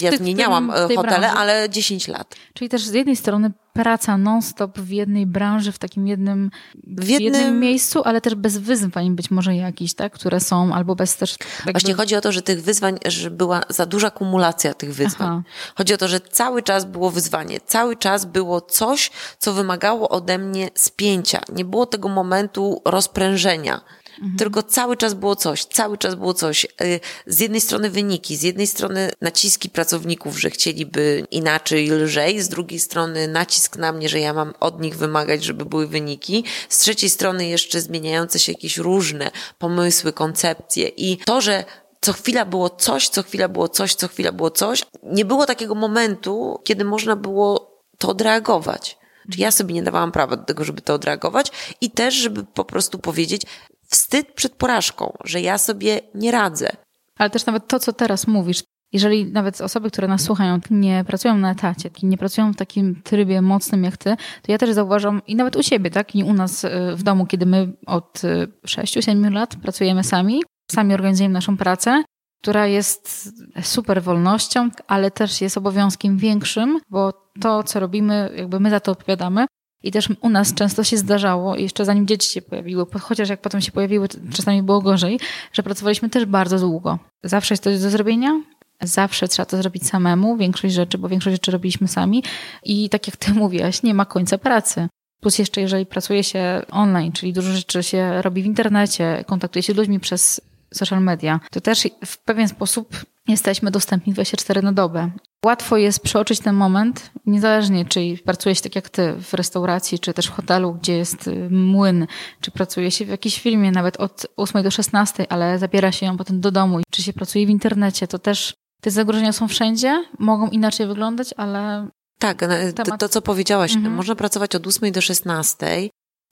ja zmieniałam e, hotele, branży. ale 10 lat. Czyli też z jednej strony praca non-stop w jednej branży, w takim jednym, w jednym... jednym miejscu, ale też bez wyzwań być może jakichś, tak? Które są, albo bez też... Jakby... Właśnie chodzi o to, że tych wyzwań, że była za duża kumulacja tych wyzwań. Aha. Chodzi o to, że cały czas było wyzwanie, cały czas było coś, co wymagało ode mnie spięcia. Nie było tego momentu rozprężenia. mhm. tylko cały czas było coś, cały czas było coś. Y, z jednej strony wyniki, z jednej strony naciski pracowników, że chcieliby inaczej, lżej, z drugiej strony nacisk na mnie, że ja mam od nich wymagać, żeby były wyniki, z trzeciej strony jeszcze zmieniające się jakieś różne pomysły, koncepcje i to, że co chwila było coś, co chwila było coś, co chwila było coś. Nie było takiego momentu, kiedy można było to odreagować. Czy ja sobie nie dawałam prawa do tego, żeby to odreagować i też, żeby po prostu powiedzieć wstyd przed porażką, że ja sobie nie radzę. Ale też nawet to, co teraz mówisz, jeżeli nawet osoby, które nas słuchają, nie pracują na etacie, nie pracują w takim trybie mocnym jak ty, to ja też zauważam i nawet u siebie, tak, i u nas y, w domu, kiedy my od 6-7 y, lat pracujemy sami, sami organizujemy naszą pracę, która jest super wolnością, ale też jest obowiązkiem większym, bo to, co robimy, jakby my za to odpowiadamy. I też u nas często się zdarzało, jeszcze zanim dzieci się pojawiły, chociaż jak potem się pojawiły, czasami było gorzej, że pracowaliśmy też bardzo długo. Zawsze jest coś do zrobienia, zawsze trzeba to zrobić samemu, większość rzeczy, bo większość rzeczy robiliśmy sami. I tak jak ty mówiłaś, nie ma końca pracy. Plus jeszcze, jeżeli pracuje się online, czyli dużo rzeczy się robi w internecie, kontaktuje się z ludźmi przez social media, to też w pewien sposób jesteśmy dostępni 24 na dobę. Łatwo jest przeoczyć ten moment, niezależnie czy pracujesz tak jak ty w restauracji, czy też w hotelu, gdzie jest y, młyn, czy pracuje się w jakiejś firmie nawet od 8 do 16, ale zabiera się ją potem do domu, czy się pracuje w internecie, to też te zagrożenia są wszędzie, mogą inaczej wyglądać, ale tak, to, to co powiedziałaś, mhm. można pracować od 8 do 16,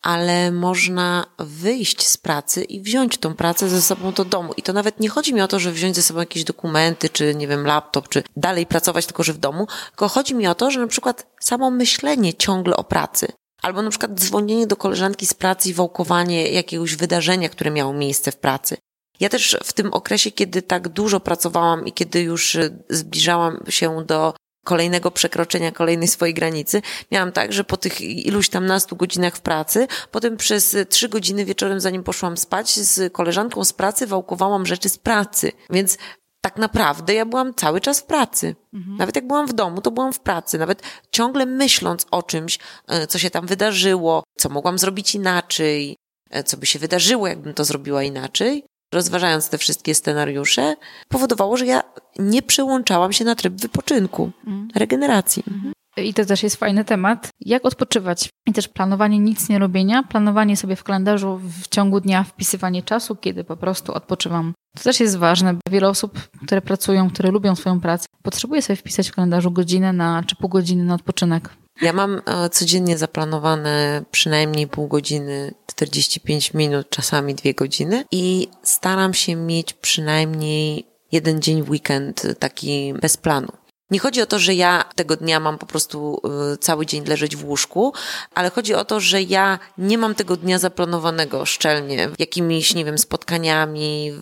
ale można wyjść z pracy i wziąć tą pracę ze sobą do domu. I to nawet nie chodzi mi o to, że wziąć ze sobą jakieś dokumenty, czy nie wiem, laptop, czy dalej pracować tylko, że w domu, tylko chodzi mi o to, że na przykład samo myślenie ciągle o pracy, albo na przykład dzwonienie do koleżanki z pracy i wałkowanie jakiegoś wydarzenia, które miało miejsce w pracy. Ja też w tym okresie, kiedy tak dużo pracowałam i kiedy już zbliżałam się do kolejnego przekroczenia kolejnej swojej granicy. Miałam tak, że po tych iluś tam nastu godzinach w pracy, potem przez trzy godziny wieczorem, zanim poszłam spać, z koleżanką z pracy wałkowałam rzeczy z pracy. Więc tak naprawdę ja byłam cały czas w pracy. Mhm. Nawet jak byłam w domu, to byłam w pracy. Nawet ciągle myśląc o czymś, e, co się tam wydarzyło, co mogłam zrobić inaczej, e, co by się wydarzyło, jakbym to zrobiła inaczej, rozważając te wszystkie scenariusze, powodowało, że ja nie przełączałam się na tryb wypoczynku, mm. regeneracji. Mhm. I to też jest fajny temat. Jak odpoczywać? I też planowanie nic nie robienia, planowanie sobie w kalendarzu w ciągu dnia, wpisywanie czasu, kiedy po prostu odpoczywam. To też jest ważne. Wiele osób, które pracują, które lubią swoją pracę, potrzebuje sobie wpisać w kalendarzu godzinę na, czy pół godziny na odpoczynek. Ja mam e, codziennie zaplanowane przynajmniej pół godziny, 45 minut, czasami dwie godziny i staram się mieć przynajmniej jeden dzień w weekend taki bez planu. Nie chodzi o to, że ja tego dnia mam po prostu y, cały dzień leżeć w łóżku, ale chodzi o to, że ja nie mam tego dnia zaplanowanego szczelnie jakimiś, nie wiem, spotkaniami,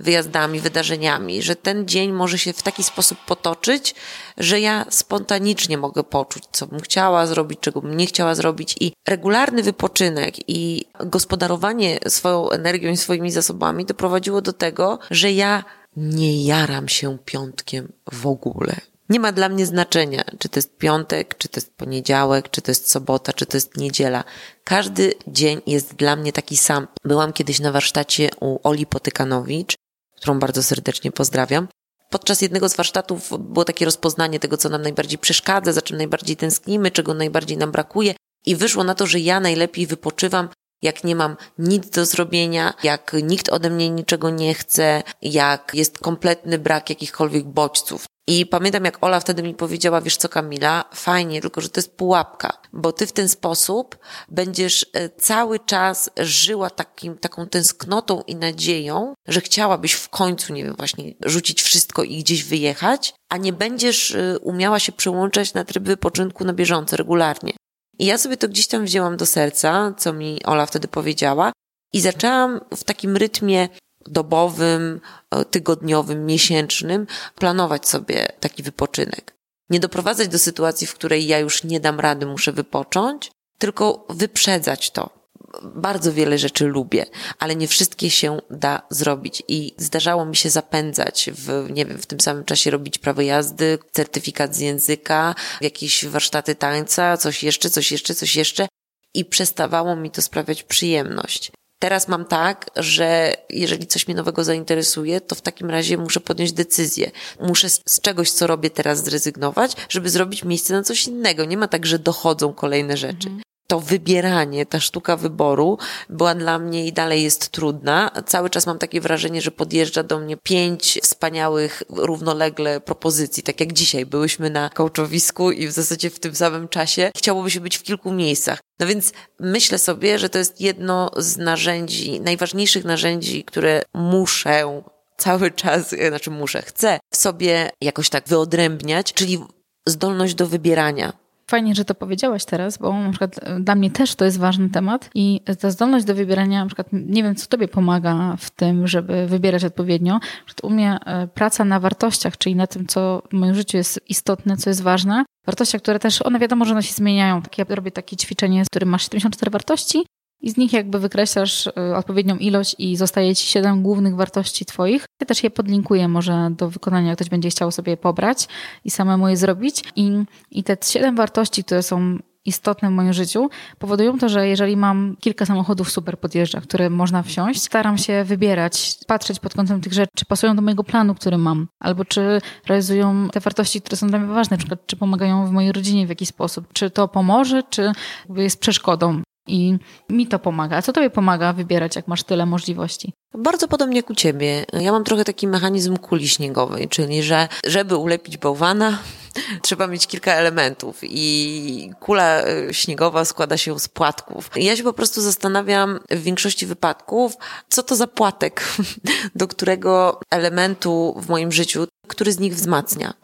wyjazdami, wydarzeniami, że ten dzień może się w taki sposób potoczyć, że ja spontanicznie mogę poczuć, co bym chciała zrobić, czego bym nie chciała zrobić i regularny wypoczynek i gospodarowanie swoją energią i swoimi zasobami doprowadziło do tego, że ja nie jaram się piątkiem w ogóle. Nie ma dla mnie znaczenia, czy to jest piątek, czy to jest poniedziałek, czy to jest sobota, czy to jest niedziela. Każdy dzień jest dla mnie taki sam. Byłam kiedyś na warsztacie u Oli Potykanowicz, którą bardzo serdecznie pozdrawiam. Podczas jednego z warsztatów było takie rozpoznanie tego, co nam najbardziej przeszkadza, za czym najbardziej tęsknimy, czego najbardziej nam brakuje. I wyszło na to, że ja najlepiej wypoczywam jak nie mam nic do zrobienia, jak nikt ode mnie niczego nie chce, jak jest kompletny brak jakichkolwiek bodźców. I pamiętam, jak Ola wtedy mi powiedziała, wiesz co Kamila, fajnie, tylko że to jest pułapka, bo ty w ten sposób będziesz e, cały czas żyła takim, taką tęsknotą i nadzieją, że chciałabyś w końcu, nie wiem, właśnie rzucić wszystko i gdzieś wyjechać, a nie będziesz e, umiała się przełączać na tryb wypoczynku na bieżąco, regularnie. I ja sobie to gdzieś tam wzięłam do serca, co mi Ola wtedy powiedziała, i zaczęłam w takim rytmie dobowym, e, tygodniowym, miesięcznym planować sobie taki wypoczynek. Nie doprowadzać do sytuacji, w której ja już nie dam rady, muszę wypocząć, tylko wyprzedzać to. Bardzo wiele rzeczy lubię, ale nie wszystkie się da zrobić i zdarzało mi się zapędzać w, nie wiem, w tym samym czasie robić prawo jazdy, certyfikat z języka, jakieś warsztaty tańca, coś jeszcze, coś jeszcze, coś jeszcze i przestawało mi to sprawiać przyjemność. Teraz mam tak, że jeżeli coś mnie nowego zainteresuje, to w takim razie muszę podjąć decyzję. Muszę z czegoś, co robię teraz, zrezygnować, żeby zrobić miejsce na coś innego. Nie ma tak, że dochodzą kolejne rzeczy. Mhm to wybieranie, ta sztuka wyboru była dla mnie i dalej jest trudna. Cały czas mam takie wrażenie, że podjeżdża do mnie pięć wspaniałych, równolegle propozycji. Tak jak dzisiaj byłyśmy na kołczowisku i w zasadzie w tym samym czasie chciałoby się być w kilku miejscach. No więc myślę sobie, że to jest jedno z narzędzi, najważniejszych narzędzi, które muszę cały czas, znaczy muszę, chcę sobie jakoś tak wyodrębniać, czyli zdolność do wybierania Fajnie, że to powiedziałaś teraz, bo na przykład dla mnie też to jest ważny temat i ta zdolność do wybierania, na przykład nie wiem, co tobie pomaga w tym, żeby wybierać odpowiednio. U mnie e, praca na wartościach, czyli na tym, co w moim życiu jest istotne, co jest ważne. Wartościach, które też, one wiadomo, że one się zmieniają. Ja robię takie ćwiczenie, z którym masz 74 wartości i z nich jakby wykreślasz y, odpowiednią ilość i zostaje ci siedem głównych wartości twoich. Ja też je podlinkuję może do wykonania, jak ktoś będzie chciał sobie pobrać i samemu je zrobić. I, i te siedem wartości, które są istotne w moim życiu, powodują to, że jeżeli mam kilka samochodów super podjeżdża, które można wsiąść, staram się wybierać, patrzeć pod kątem tych rzeczy, czy pasują do mojego planu, który mam, albo czy realizują te wartości, które są dla mnie ważne, na przykład czy pomagają w mojej rodzinie w jakiś sposób, czy to pomoże, czy jest przeszkodą. I mi to pomaga. A co tobie pomaga wybierać, jak masz tyle możliwości? Bardzo podobnie jak u ciebie. Ja mam trochę taki mechanizm kuli śniegowej, czyli że żeby ulepić bałwana, trzeba mieć kilka elementów i kula e, śniegowa składa się z płatków. Ja się po prostu zastanawiam w większości wypadków, co to za płatek, do którego elementu w moim życiu który z nich wzmacnia.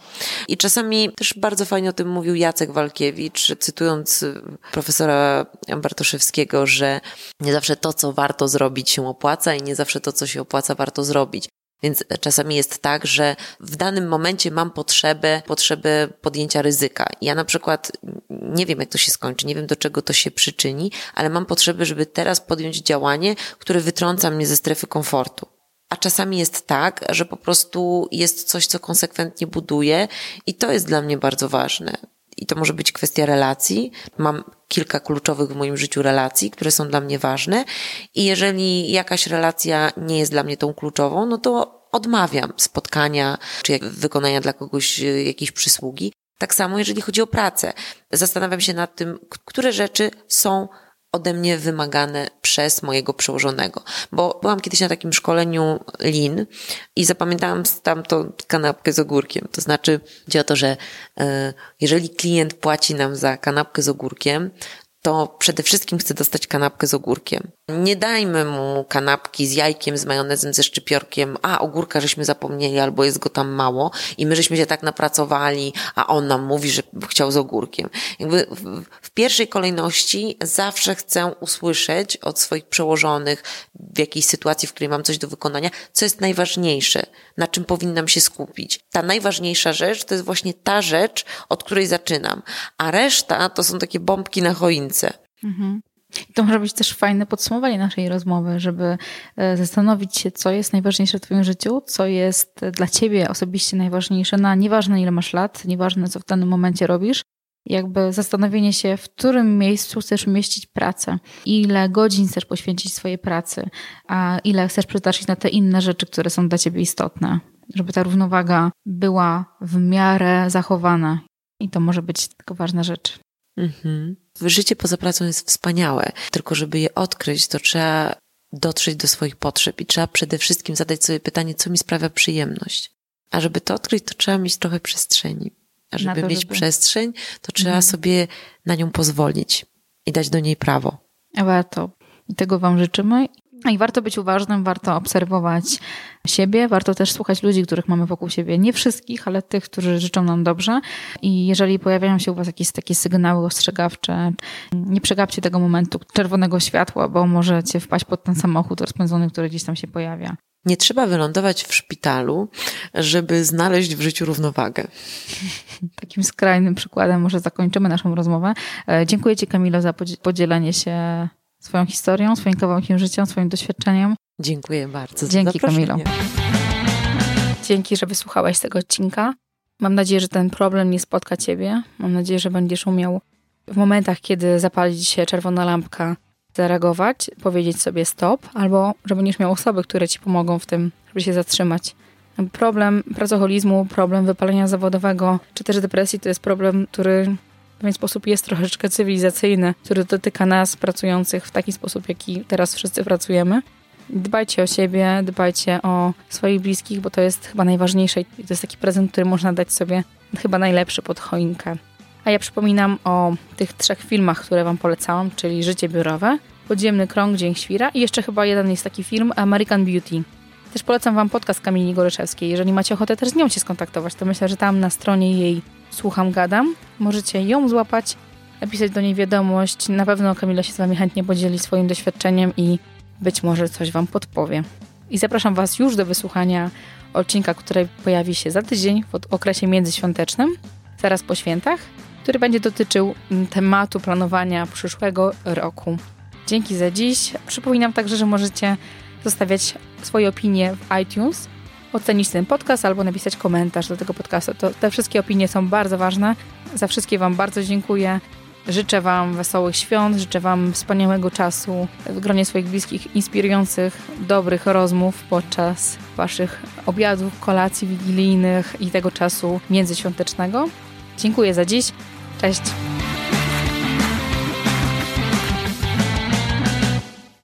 I czasami też bardzo fajnie o tym mówił Jacek Walkiewicz, cytując profesora Bartoszewskiego, że nie zawsze to, co warto zrobić, się opłaca i nie zawsze to, co się opłaca, warto zrobić. Więc czasami jest tak, że w danym momencie mam potrzebę, potrzebę podjęcia ryzyka. Ja na przykład nie wiem, jak to się skończy, nie wiem, do czego to się przyczyni, ale mam potrzebę, żeby teraz podjąć działanie, które wytrąca mnie ze strefy komfortu. A czasami jest tak, że po prostu jest coś, co konsekwentnie buduje i to jest dla mnie bardzo ważne. I to może być kwestia relacji. Mam kilka kluczowych w moim życiu relacji, które są dla mnie ważne. I jeżeli jakaś relacja nie jest dla mnie tą kluczową, no to odmawiam spotkania czy wykonania dla kogoś e, jakiejś przysługi. Tak samo, jeżeli chodzi o pracę. Zastanawiam się nad tym, które rzeczy są ode mnie wymagane przez mojego przełożonego. Bo byłam kiedyś na takim szkoleniu lin i zapamiętałam stamtąd kanapkę z ogórkiem. To znaczy, chodzi o to, że e, jeżeli klient płaci nam za kanapkę z ogórkiem, to przede wszystkim chce dostać kanapkę z ogórkiem. Nie dajmy mu kanapki z jajkiem, z majonezem, ze szczypiorkiem, a ogórka żeśmy zapomnieli, albo jest go tam mało i my żeśmy się tak napracowali, a on nam mówi, że chciał z ogórkiem. Jakby w, pierwszej kolejności zawsze chcę usłyszeć od swoich przełożonych w jakiejś sytuacji, w której mam coś do wykonania, co jest najważniejsze, na czym powinnam się skupić. Ta najważniejsza rzecz to jest właśnie ta rzecz, od której zaczynam, a reszta to są takie bombki na choince. Mhm. To może być też fajne podsumowanie naszej rozmowy, żeby e, zastanowić się, co jest najważniejsze w Twoim życiu, co jest dla Ciebie osobiście najważniejsze, na nieważne ile masz lat, nieważne co w danym momencie robisz, jakby zastanowienie się, w którym miejscu chcesz umieścić pracę, ile godzin chcesz poświęcić swojej pracy, a ile chcesz przeznaczyć na te inne rzeczy, które są dla Ciebie istotne, żeby ta równowaga była w miarę zachowana. I to może być tylko ważna rzecz. Mhm. Życie poza pracą jest wspaniałe, tylko żeby je odkryć, to trzeba dotrzeć do swoich potrzeb i trzeba przede wszystkim zadać sobie pytanie, co mi sprawia przyjemność. A żeby to odkryć, to trzeba mieć trochę przestrzeni. A żeby to, mieć żeby... przestrzeń, to trzeba mhm. sobie na nią pozwolić i dać do niej prawo. Warto. I tego Wam życzymy. I warto być uważnym, warto obserwować siebie, warto też słuchać ludzi, których mamy wokół siebie. Nie wszystkich, ale tych, którzy życzą nam dobrze. I jeżeli pojawiają się u Was jakieś takie sygnały ostrzegawcze, nie przegapcie tego momentu czerwonego światła, bo możecie wpaść pod ten samochód rozpędzony, który gdzieś tam się pojawia. Nie trzeba wylądować w szpitalu, żeby znaleźć w życiu równowagę. Takim skrajnym przykładem może zakończymy naszą rozmowę. E, dziękuję Ci, Kamilo, za podzielenie się swoją historią, swoim kawałkiem życia, swoim doświadczeniem. Dziękuję bardzo. Dzięki, Kamilo. Dzięki, że wysłuchałeś tego odcinka. Mam nadzieję, że ten problem nie spotka Ciebie. Mam nadzieję, że będziesz umiał w momentach, kiedy zapali się czerwona lampka, zareagować, powiedzieć sobie stop, albo że będziesz miał osoby, które ci pomogą w tym, żeby się zatrzymać. Problem pracoholizmu, problem wypalenia zawodowego, czy też depresji to jest problem, który pewien sposób jest troszeczkę cywilizacyjny, który dotyka nas pracujących w taki sposób, jaki teraz wszyscy pracujemy. Dbajcie o siebie, dbajcie o swoich bliskich, bo to jest chyba najważniejsze i to jest taki prezent, który można dać sobie chyba najlepszy pod choinkę. A ja przypominam o tych trzech filmach, które Wam polecałam, czyli Życie biurowe, Podziemny krąg, Dzień Świra i jeszcze chyba jeden jest taki film American Beauty. Też polecam Wam podcast Kamili Goryczewskiej. Jeżeli macie ochotę też z nią się skontaktować, to myślę, że tam na stronie jej Słucham Gadam możecie ją złapać, napisać do niej wiadomość. Na pewno Kamila się z Wami chętnie podzieli swoim doświadczeniem i być może coś Wam podpowie. I zapraszam Was już do wysłuchania odcinka, który pojawi się za tydzień w okresie międzyświątecznym, zaraz po świętach, który będzie dotyczył tematu planowania przyszłego roku. Dzięki za dziś. Przypominam także, że możecie zostawiać swoje opinie w iTunes, ocenić ten podcast albo napisać komentarz do tego podcastu. To, te wszystkie opinie są bardzo ważne. Za wszystkie Wam bardzo dziękuję. Życzę Wam wesołych świąt, życzę Wam wspaniałego czasu w gronie swoich bliskich, inspirujących, dobrych rozmów podczas Waszych obiadów, kolacji wigilijnych i tego czasu międzyświątecznego. Dziękuję za dziś. Cześć.